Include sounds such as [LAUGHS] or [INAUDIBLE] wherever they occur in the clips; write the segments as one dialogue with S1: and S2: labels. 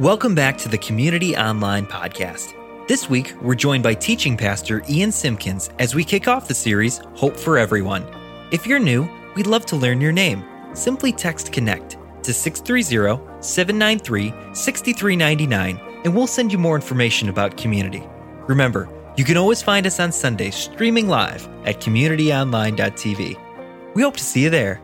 S1: Welcome back to the Community Online Podcast. This week, we're joined by teaching pastor Ian Simpkins as we kick off the series Hope for Everyone. If you're new, we'd love to learn your name. Simply text CONNECT to 630 793 6399 and we'll send you more information about community. Remember, you can always find us on Sunday streaming live at communityonline.tv. We hope to see you there.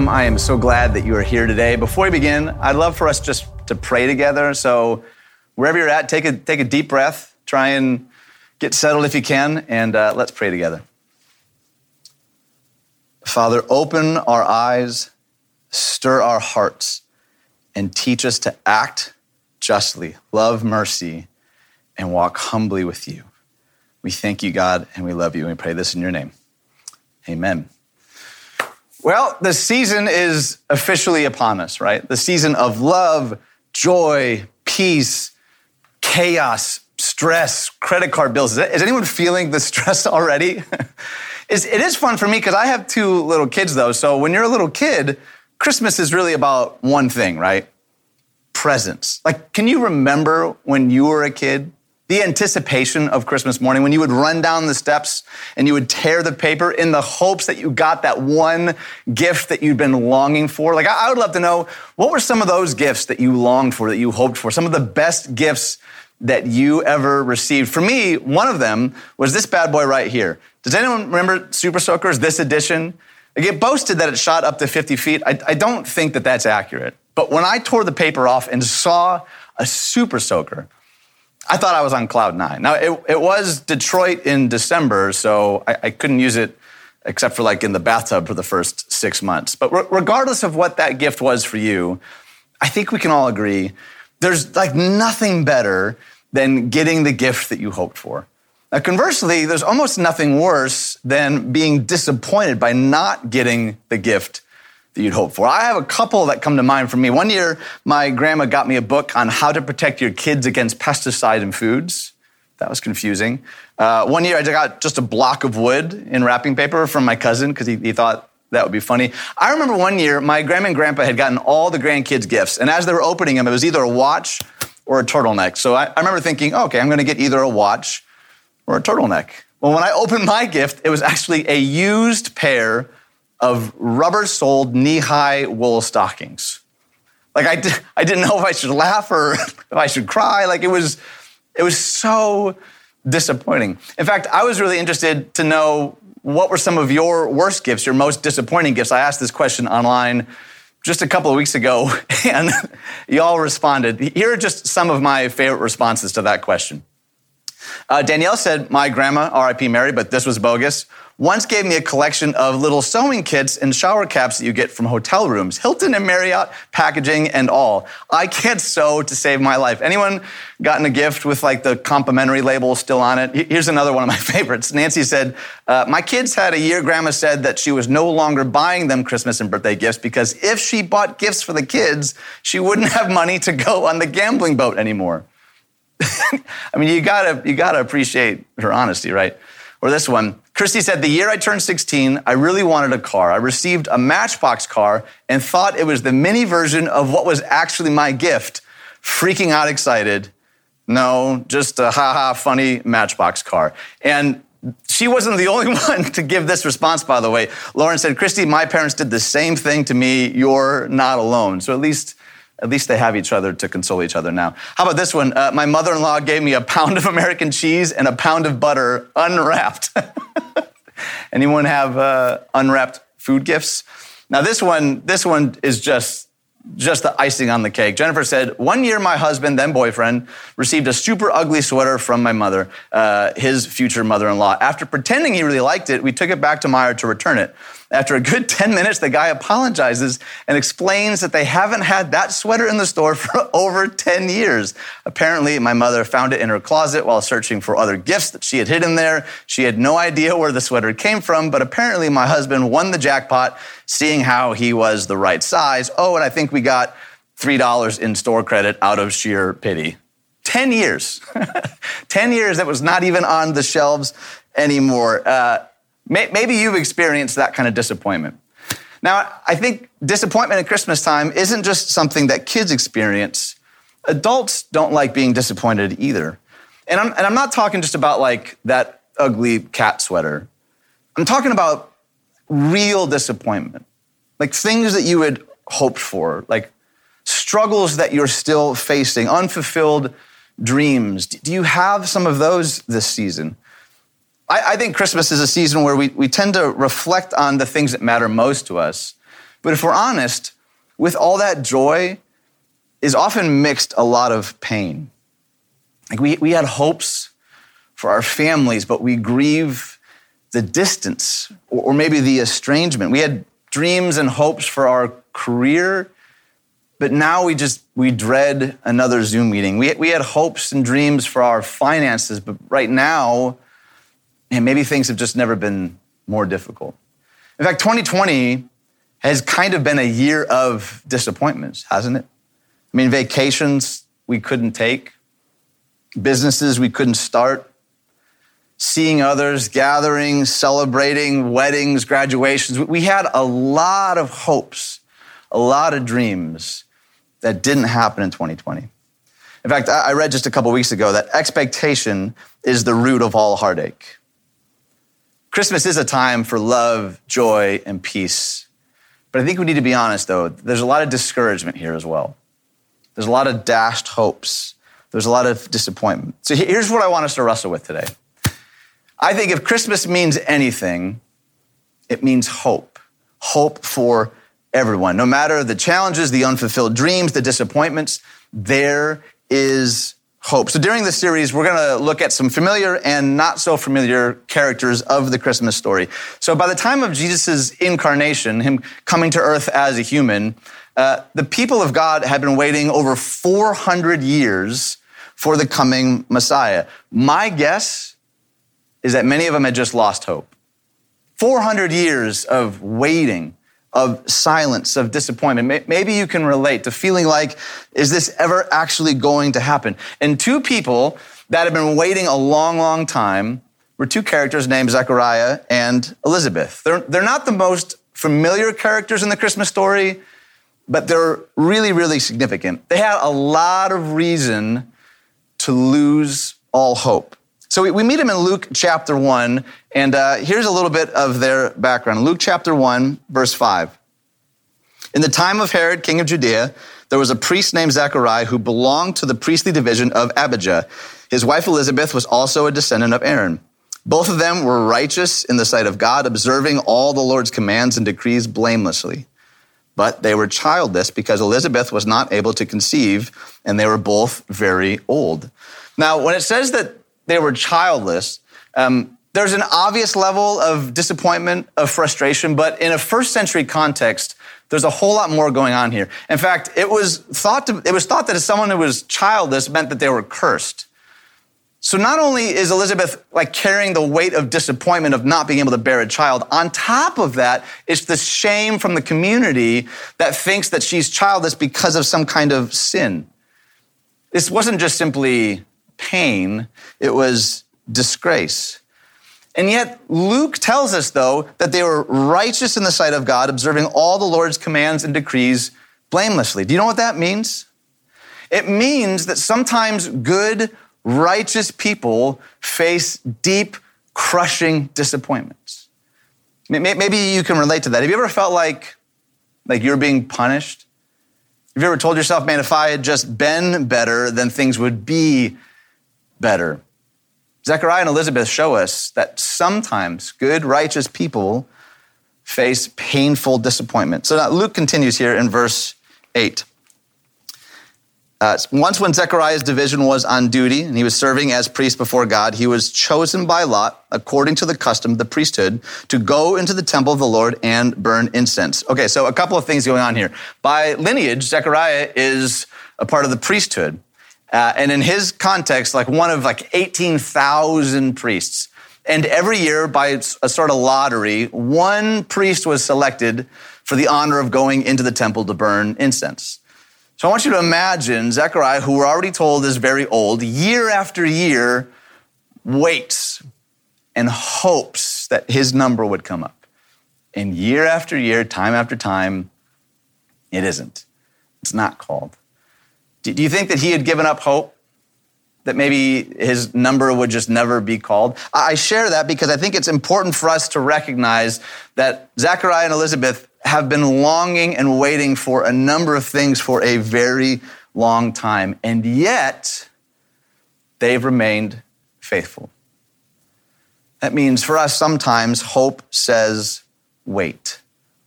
S2: Welcome. I am so glad that you are here today. Before we begin, I'd love for us just to pray together. So, wherever you're at, take a, take a deep breath, try and get settled if you can, and uh, let's pray together. Father, open our eyes, stir our hearts, and teach us to act justly, love mercy, and walk humbly with you. We thank you, God, and we love you, and we pray this in your name. Amen. Well, the season is officially upon us, right? The season of love, joy, peace, chaos, stress, credit card bills. Is, anyone feeling the [LAUGHS] stress already? [LAUGHS] It is fun for me because I have two little kids, though. So when you're a little kid, Christmas is really about one thing, right? presents. Like, can you remember when you were a kid? The anticipation of Christmas morning when you would run down the steps and you would tear the paper in the hopes that you got that one gift that you'd been longing for. Like, I would love to know what were some of those gifts that you longed for, that you hoped for, some of the best gifts that you ever received. For me, one of them was this bad boy right here. Does anyone remember Super Soakers, this edition? Like it boasted that it shot up to 50 feet. I, I don't think that that's accurate. But when I tore the paper off and saw a Super Soaker, I thought I was on cloud nine. Now, it, it was Detroit in December, so I, I couldn't use it except for like in the bathtub for the first six months. But re- regardless of what that gift was for you, I think we can all agree there's like nothing better than getting the gift that you hoped for. Now, conversely, there's almost nothing worse than being disappointed by not getting the gift that you'd hope for. I have a couple that come to mind for me. One year, my grandma got me a book on how to protect your kids against pesticide in foods. That was confusing. Uh, one year, I got just a block of wood in wrapping paper from my cousin because he, he thought that would be funny. I remember one year, my grandma and grandpa had gotten all the grandkids gifts, and as they were opening them, it was either a watch or a turtleneck. So I, I remember thinking, okay, I'm going to get either a watch or a turtleneck. Well, when I opened my gift, it was actually a used pair of rubber soled knee high wool stockings. Like I, di- I didn't know if I should laugh or [LAUGHS] if I should cry. Like it was, it was so disappointing. In fact, I was really interested to know what were some of your worst gifts, your most disappointing gifts. I asked this question online just a couple of weeks ago, [LAUGHS] and y'all responded. Here are just some of my favorite responses to that question. Uh, Danielle said, My grandma, RIP Mary, but this was bogus, once gave me a collection of little sewing kits and shower caps that you get from hotel rooms, Hilton and Marriott packaging and all. I can't sew to save my life. Anyone gotten a gift with like the complimentary label still on it? Here's another one of my [LAUGHS] favorites. Nancy said, uh, My kids had a year, grandma said that she was no longer buying them Christmas and birthday gifts because if she bought gifts for the kids, she wouldn't have money to go on the gambling boat anymore. [LAUGHS] I mean, you gotta, you gotta appreciate her honesty, right? Or this one. Christy said, The year I turned 16, I really wanted a car. I received a Matchbox car and thought it was the mini version of what was actually my gift. Freaking out excited. No, just a ha ha funny Matchbox car. And she wasn't the [LAUGHS] only one to give this response, by the way. Lauren said, Christy, my parents did the same thing to me. You're not alone. So at least at least they have each other to console each other now. How about this one? Uh, my mother in law gave me a pound of American cheese and a pound of butter unwrapped. [LAUGHS] Anyone have uh, unwrapped food gifts? Now this one, this one is just just the icing on the cake. Jennifer said, One year, my husband, then boyfriend, received a super ugly sweater from my mother, uh, his future mother in law. After pretending he really liked it, we took it back to Meijer to return it. After a good [LAUGHS] 10 minutes, the guy apologizes and explains that they haven't had that sweater in the store [LAUGHS] for over 10 years. Apparently, my mother found it in her closet while searching for other gifts that she had hidden there. She had no idea where the sweater came from, but apparently, my husband won the jackpot seeing how he was the right size. Oh, and I think we got $3 in store credit out of sheer pity. 10 years. [LAUGHS] 10 years that was not even on the shelves anymore. Uh, may, maybe you've experienced that kind of disappointment. Now, I think disappointment at Christmas time isn't just something that kids experience. Adults don't like being disappointed either. And I'm, and I'm not talking just about like that ugly cat sweater. I'm talking about real disappointment, like things that you had hoped for, like struggles that you're still facing, unfulfilled dreams. Do you have some of those this season? I, I, think Christmas is a season where we, we tend to reflect on the things that matter most to us. But if we're honest, with all that joy is often mixed a lot of pain. Like we, we had hopes for our families, but we grieve the distance or, or maybe the estrangement. We had dreams and hopes for our career, but now we just we dread another Zoom meeting. We, we had hopes and dreams for our finances, but right now, and maybe things have just never been more difficult. In fact, 2020 has kind of been a year of disappointments, hasn't it? I mean, vacations we couldn't take, businesses we couldn't start, seeing others, gatherings, celebrating weddings, graduations. We had a lot of hopes, a lot of dreams that didn't happen in 2020. In fact, I read just a couple weeks ago that expectation is the root of all heartache. Christmas is a time for love, joy, and peace. But I think we need to be honest, though. There's a lot of discouragement here as well. There's a lot of dashed hopes. There's a lot of disappointment. So here's what I want us to wrestle with today. I think if Christmas means anything, it means hope. Hope for everyone. No matter the challenges, the unfulfilled dreams, the disappointments, there is hope. So during this series, we're going to look at some familiar and not so familiar characters of the Christmas story. So by the time of Jesus' incarnation, him coming to earth as a human, uh, the people of God had been waiting over 400 years for the coming Messiah. My guess is that many of them had just lost hope. 400 years of waiting of silence, of disappointment. Maybe you can relate to feeling like, is this ever actually going to happen? And two people that have been waiting a long, long time were two characters named Zechariah and Elizabeth. They're, they're not the most familiar characters in the Christmas story, but they're really, really significant. They had a lot of reason to lose all hope. So we, we meet him in Luke chapter 1, and uh, here's a little bit of their background. Luke chapter 1, verse 5. In the time of Herod, king of Judea, there was a priest named Zechariah who belonged to the priestly division of Abijah. His wife Elizabeth was also a descendant of Aaron. Both of them were righteous in the sight of God, observing all the Lord's commands and decrees blamelessly. But they were childless because Elizabeth was not able to conceive, and they were both very old. Now, when it says that they were childless. Um, there's an obvious level of disappointment, of frustration, but in a first century context, there's a whole lot more going on here. In fact, it was thought to, it was thought that as someone who was childless meant that they were cursed. So not only is Elizabeth like carrying the weight of disappointment of not being able to bear a child, on top of that, it's the shame from the community that thinks that she's childless because of some kind of sin. This wasn't just simply pain, it was disgrace. And yet, Luke tells us, though, that they were righteous in the sight of God, observing all the Lord's commands and decrees blamelessly. Do you know what that means? It means that sometimes good, righteous people face deep, crushing disappointments. Maybe you can relate to that. Have you ever felt like, like you're being punished? Have you ever told yourself, man, if I had just been better, then things would be better. Zechariah and Elizabeth show us that sometimes good, righteous people face painful disappointment. So now Luke continues here in verse 8. Uh, once, when Zechariah's division was on duty and he was serving as priest before God, he was chosen by Lot, according to the custom of the priesthood, to go into the temple of the Lord and burn incense. Okay, so a couple of things going on here. By lineage, Zechariah is a part of the priesthood. Uh, and in his context, like one of like 18,000 priests. And every year, by a sort of lottery, one priest was selected for the honor of going into the temple to burn incense. So I want you to imagine Zechariah, who we're already told is very old, year after year waits and hopes that his number would come up. And year after year, time after time, it isn't. It's not called. Do you think that he had given up hope? That maybe his number would just never be called? I share that because I think it's important for us to recognize that Zechariah and Elizabeth have been longing and waiting for a number of things for a very long time, and yet they've remained faithful. That means for us, sometimes hope says wait.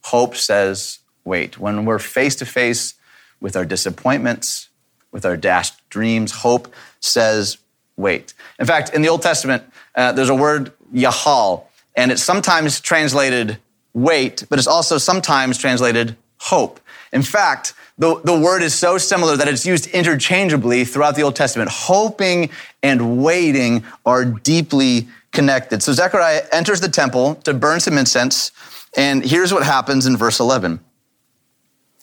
S2: Hope says wait. When we're face to face with our disappointments, with our dashed dreams, hope says wait. In fact, in the Old Testament, uh, there's a word, yahal, and it's sometimes translated wait, but it's also sometimes translated hope. In fact, the, the word is so similar that it's used interchangeably throughout the Old Testament. Hoping and waiting are deeply connected. So Zechariah enters the temple to burn some incense, and here's what happens in verse 11.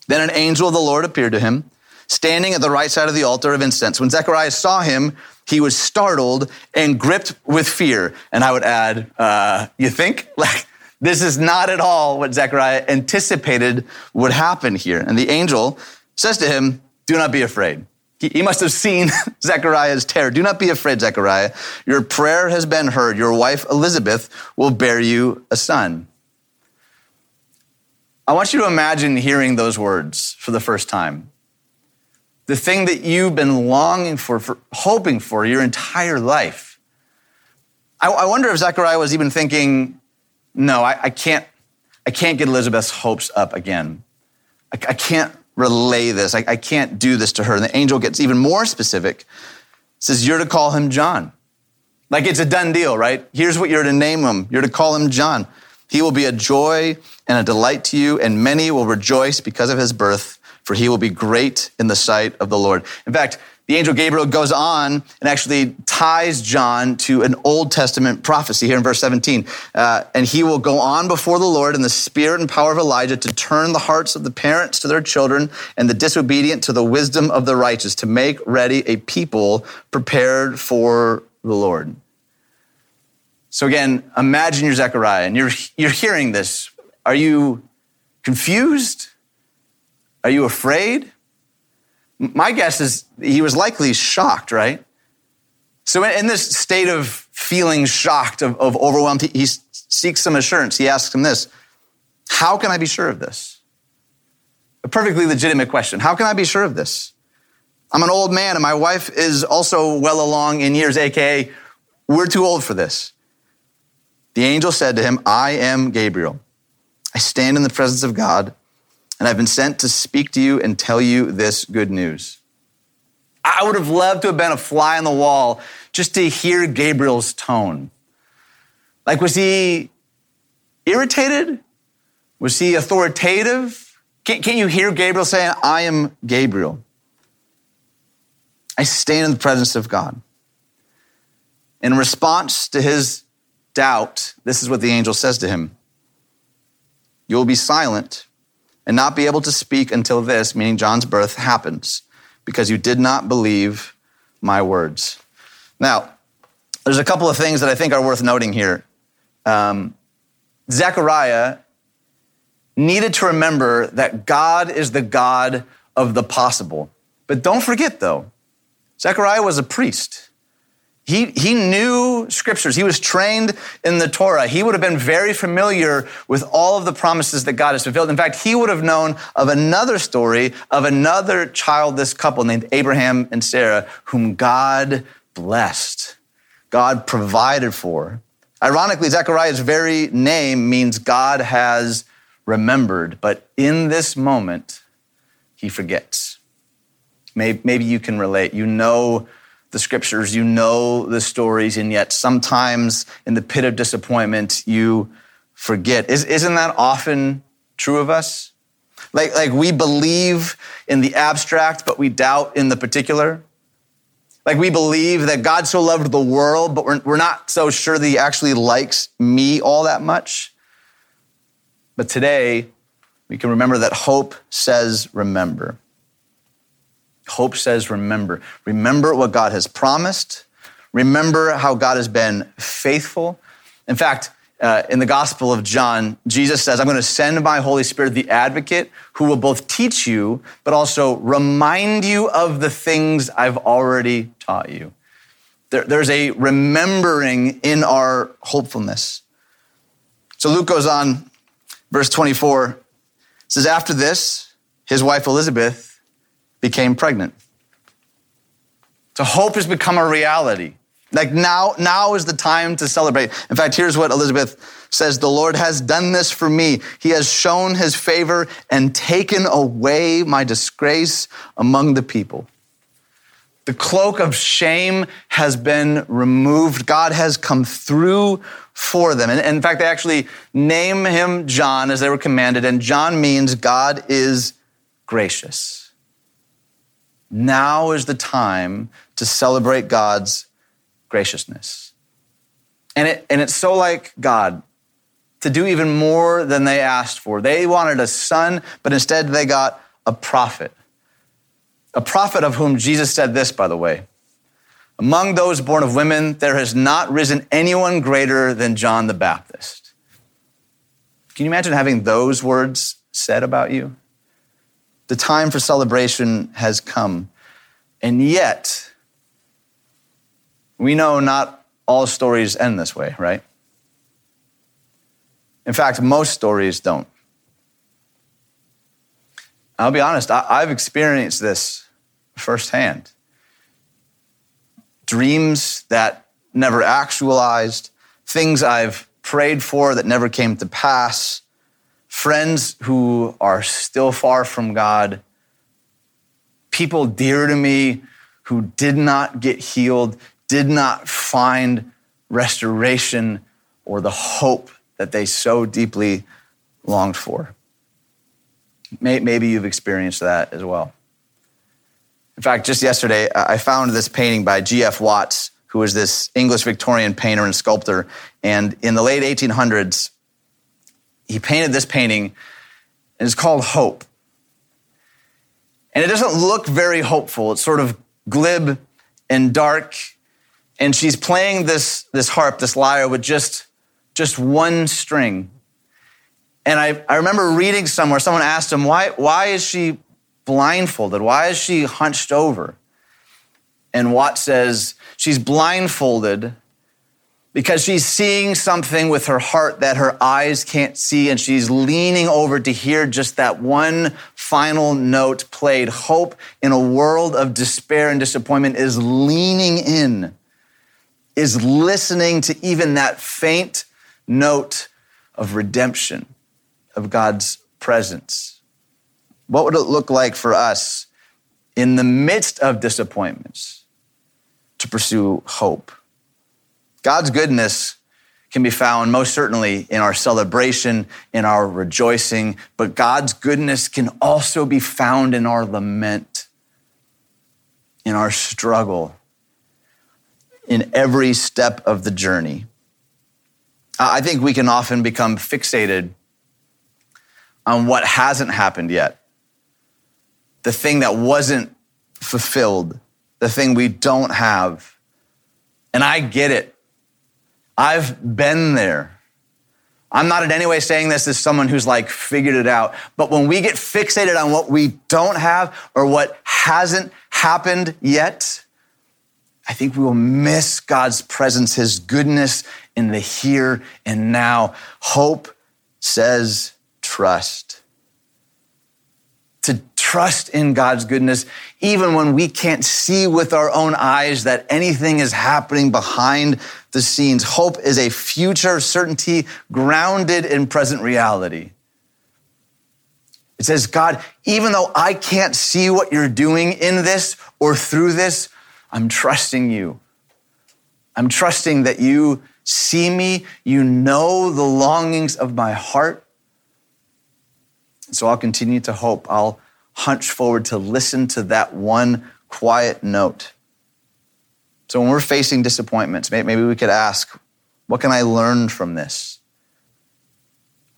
S2: Then an angel of the Lord appeared to him, standing at the right side of the altar of incense. When Zechariah saw him, he was startled and gripped with fear. And I would add, uh, you think? [LAUGHS] Like, this is not at all what Zechariah anticipated would happen here. And the angel says to him, Do not be afraid. He must have seen [LAUGHS] Zechariah's terror. Do not be afraid, Zechariah. Your prayer has been heard. Your wife Elizabeth will bear you a son. I want you to imagine hearing those words for the first time. The thing that you've been longing for, for hoping for your entire life. I, I wonder if Zechariah was even thinking, no, I, I, can't, I can't get Elizabeth's hopes up again. I, I can't relay this. I, I can't do this to her. And the angel gets even more specific. says, You're to call him John. Like it's a done deal, right? Here's what you're to name him. You're to call him John. He will be a joy and a delight to you, and many will rejoice because of his birth, for he will be great in the sight of the Lord. In fact, the angel Gabriel goes on and actually ties John to an Old Testament prophecy here in verse 17. Uh, and he will go on before the Lord in the spirit and power of Elijah to turn the hearts of the parents to their children and the disobedient to the wisdom of the righteous, to make ready a people prepared for the Lord. So again, imagine you're Zechariah and you're, you're hearing this. Are you confused? Are you afraid? My guess is he was likely shocked, right? So, in this state of feeling shocked, of, of overwhelmed, he, seeks some assurance. He asks him this How can I be sure of this? A perfectly legitimate question. How can I be sure of this? I'm an old man and my wife is also well along in years, aka, we're too old for this. The angel said to him, I am Gabriel. I stand in the presence of God and I've been sent to speak to you and tell you this good news. I would have loved to have been a fly on the wall just to hear Gabriel's tone. Like, was he irritated? Was he authoritative? Can't, can't you hear Gabriel saying, I am Gabriel? I stand in the presence of God. In response to his doubt, this is what the angel says to him You will be silent and not be able to speak until this, meaning John's birth, happens, because you did not believe my words. Now, there's a couple of things that I think are worth noting here. Um, Zechariah needed to remember that God is the God of the possible. But don't forget, though, Zechariah was a priest. He, he knew scriptures. He was trained in the Torah. He would have been very familiar with all of the promises that God has fulfilled. In fact, he would have known of another story of another childless couple named Abraham and Sarah, whom God blessed, God provided for. Ironically, Zechariah's very name means God has remembered, but in this moment, he forgets. Maybe, maybe you can relate. You know the scriptures, you know the stories, and yet sometimes in the pit of disappointment, you forget. Is, isn't that often true of us? Like, like we believe in the abstract, but we doubt in the particular. Like we believe that God so loved the world, but we're, we're not so sure that he actually likes me all that much. But today, we can remember that hope says remember. Hope says remember. Remember what God has promised. Remember how God has been faithful. In fact, uh, in the Gospel of John, Jesus says, I'm going to send my Holy Spirit, the advocate, who will both teach you, but also remind you of the things I've already taught you. There, there's a remembering in our hopefulness. So Luke goes on, verse 24 says, After this, his wife Elizabeth became pregnant. So hope has become a reality. Like now, now is the time to celebrate. In fact, here's what Elizabeth says The Lord has done this for me. He has shown his favor and taken away my disgrace among the people. The cloak of shame has been removed. God has come through for them. And in fact, they actually name him John as they were commanded. And John means God is gracious. Now is the time to celebrate God's graciousness. And, it, and it's so like God to do even more than they asked for. They wanted a son, but instead they got a prophet. A prophet of whom Jesus said this, by the way Among those born of women, there has not risen anyone greater than John the Baptist. Can you imagine having those words said about you? The time for celebration has come. And yet, we know not all stories end this way, right? In fact, most stories don't. I'll be honest, I've experienced this firsthand. Dreams that never actualized, things I've prayed for that never came to pass, friends who are still far from God, people dear to me who did not get healed, did not find restoration or the hope that they so deeply longed for. Maybe you've experienced that as well. In fact, just yesterday, I found this painting by G.F. Watts, who was this English Victorian painter and sculptor. And in the late 1800s, he painted this painting, and it's called Hope. And it doesn't look very hopeful. It's sort of glib and dark and she's playing this, this harp, this lyre with just, just one string. And I, I remember reading somewhere, someone asked him, why, why is she blindfolded? Why is she hunched over? And Watts says, she's blindfolded because she's seeing something with her heart that her eyes can't see, and she's leaning over to hear just that one final note played. Hope in a world of despair and disappointment is leaning in is listening to even that faint note of redemption, of God's presence. What would it look like for us in the midst of disappointments to pursue hope? God's goodness can be found most certainly in our celebration, in our rejoicing, but God's goodness can also be found in our lament, in our struggle, in every step of the journey. I think we can often become fixated on what hasn't happened yet, the thing that wasn't fulfilled, the thing we don't have. And I get it. I've been there. I'm not in any way saying this as someone who's like figured it out. But when we get fixated on what we don't have or what hasn't happened yet, I think we will miss God's presence, His goodness in the here and now. Hope says trust. Trust in God's goodness, even when we can't see with our own eyes that anything is happening behind the scenes. Hope is a future certainty grounded in present reality. It says, God, even though I can't see what you're doing in this or through this, I'm trusting you. I'm trusting that you see me, you know the longings of my heart. So I'll continue to hope. I'll hunch forward to listen to that one quiet note. So when we're facing disappointments, maybe we could ask, what can I learn from this?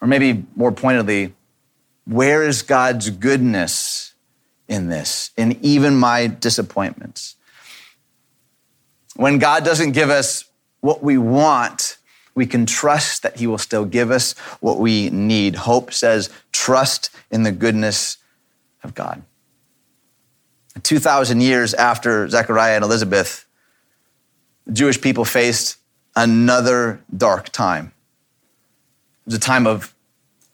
S2: Or maybe more pointedly, where is God's goodness in this, in even my disappointments? When God doesn't give us what we want, we can trust that He will still give us what we need. Hope says, trust in the goodness of God. 2,000 years after Zechariah and Elizabeth, the Jewish people faced another dark time. It was a time of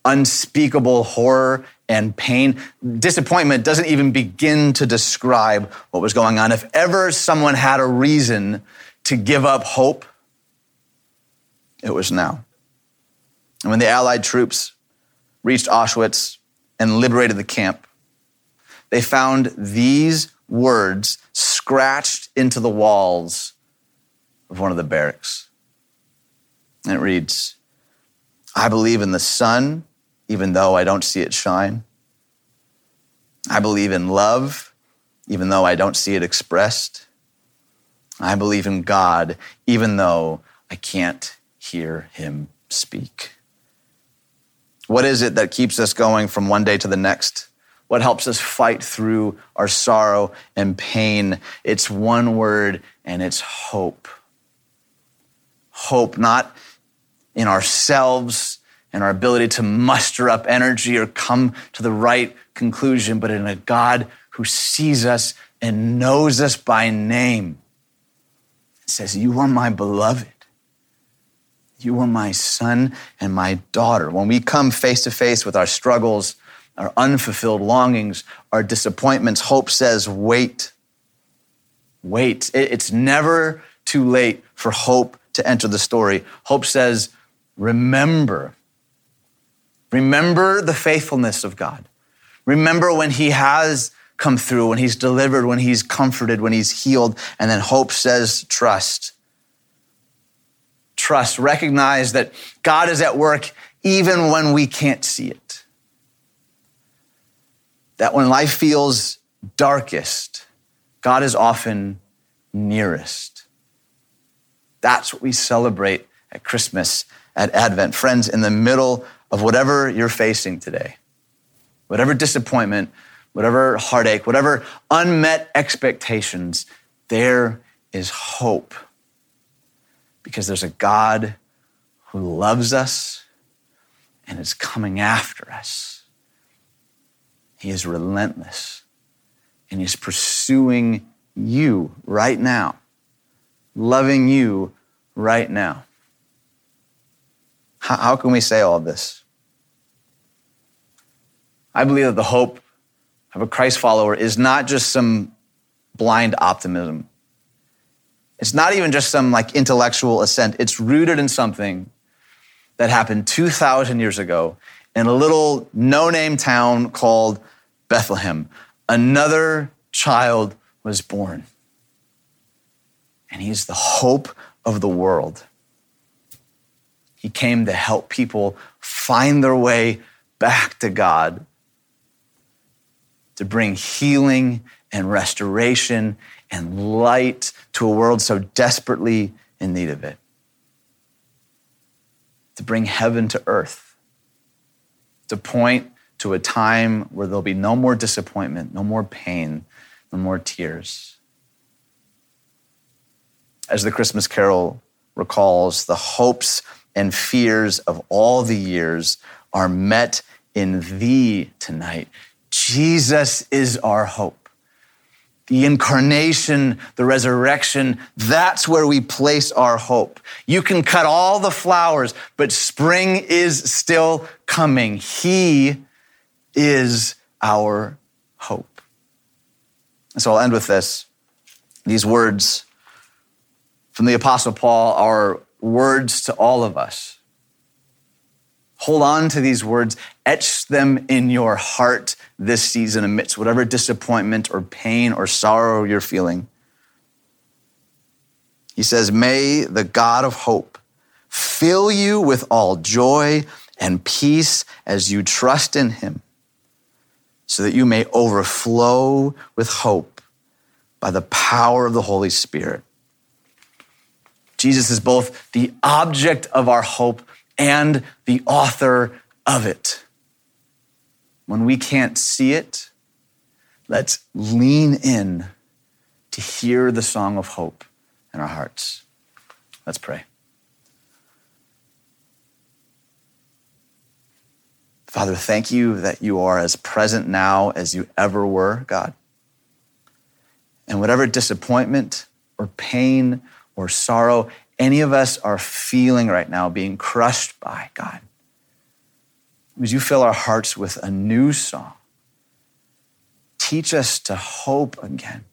S2: unspeakable horror and pain. Disappointment doesn't even begin to describe what was going on. If ever someone had a reason to give up hope, it was now. And when the Allied troops reached Auschwitz and liberated the camp, they found these words scratched into the walls of one of the barracks. And it reads I believe in the sun, even though I don't see it shine. I believe in love, even though I don't see it expressed. I believe in God, even though I can't hear him speak. What is it that keeps us going from one day to the next? What helps us fight through our sorrow and pain? It's one word, and it's hope. Hope, not in ourselves and our ability to muster up energy or come to the right conclusion, but in a God who sees us and knows us by name. It says, You are my beloved. You are my son and my daughter. When we come face to face with our struggles, our unfulfilled longings, our disappointments, hope says, wait. Wait. It's never too late for hope to enter the story. Hope says, remember. Remember the faithfulness of God. Remember when He has come through, when He's delivered, when He's comforted, when He's healed. And then hope says, trust trust, recognize that God is at work even when we can't see it. That when life feels darkest, God is often nearest. That's what we celebrate at Christmas, at Advent. Friends, in the middle of whatever you're facing today, whatever disappointment, whatever heartache, whatever unmet expectations, there is hope because there's a God who loves us and is coming after us. He is relentless and He's pursuing you right now, loving you right now. How, how can we say all this? I believe that the hope of a Christ follower is not just some blind optimism it's not even just some like intellectual assent. It's rooted in something that happened 2,000 years ago in a little no name town called Bethlehem. Another child was born. And he's the hope of the world. He came to help people find their way back to God, to bring healing and restoration and light to a world so desperately in need of it. To bring heaven to earth. To point to a time where there'll be no more disappointment, no more pain, no more tears. As the Christmas carol recalls, the hopes and fears of all the years are met in thee tonight. Jesus is our hope the incarnation, the resurrection, that's where we place our hope. You can cut all the flowers, but spring is still coming. He is our hope. And so I'll end with this. These words from the Apostle Paul are words to all of us. Hold on to these words, etch them in your heart this season amidst whatever disappointment or pain or sorrow you're feeling. He says, May the God of hope fill you with all joy and peace as you trust in him, so that you may overflow with hope by the power of the Holy Spirit. Jesus is both the object of our hope and the author of it. When we can't see it, let's lean in to hear the song of hope in our hearts. Let's pray. Father, thank you that you are as present now as you ever were, God. And whatever disappointment or pain or sorrow any of us are feeling right now, being crushed by, God, would you fill our hearts with a new song? Teach us to hope again,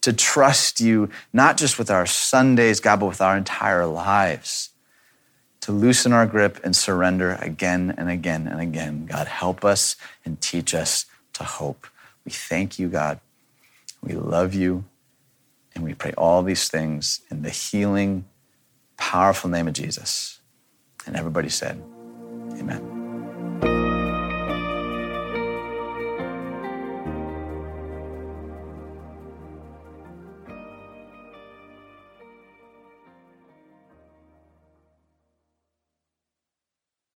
S2: to trust you, not just with our Sundays, God, but with our entire lives, to loosen our grip and surrender again and again and again. God, help us and teach us to hope. We thank you, God. We love you. And we pray all these things in the healing, powerful name of Jesus. And everybody said, Amen.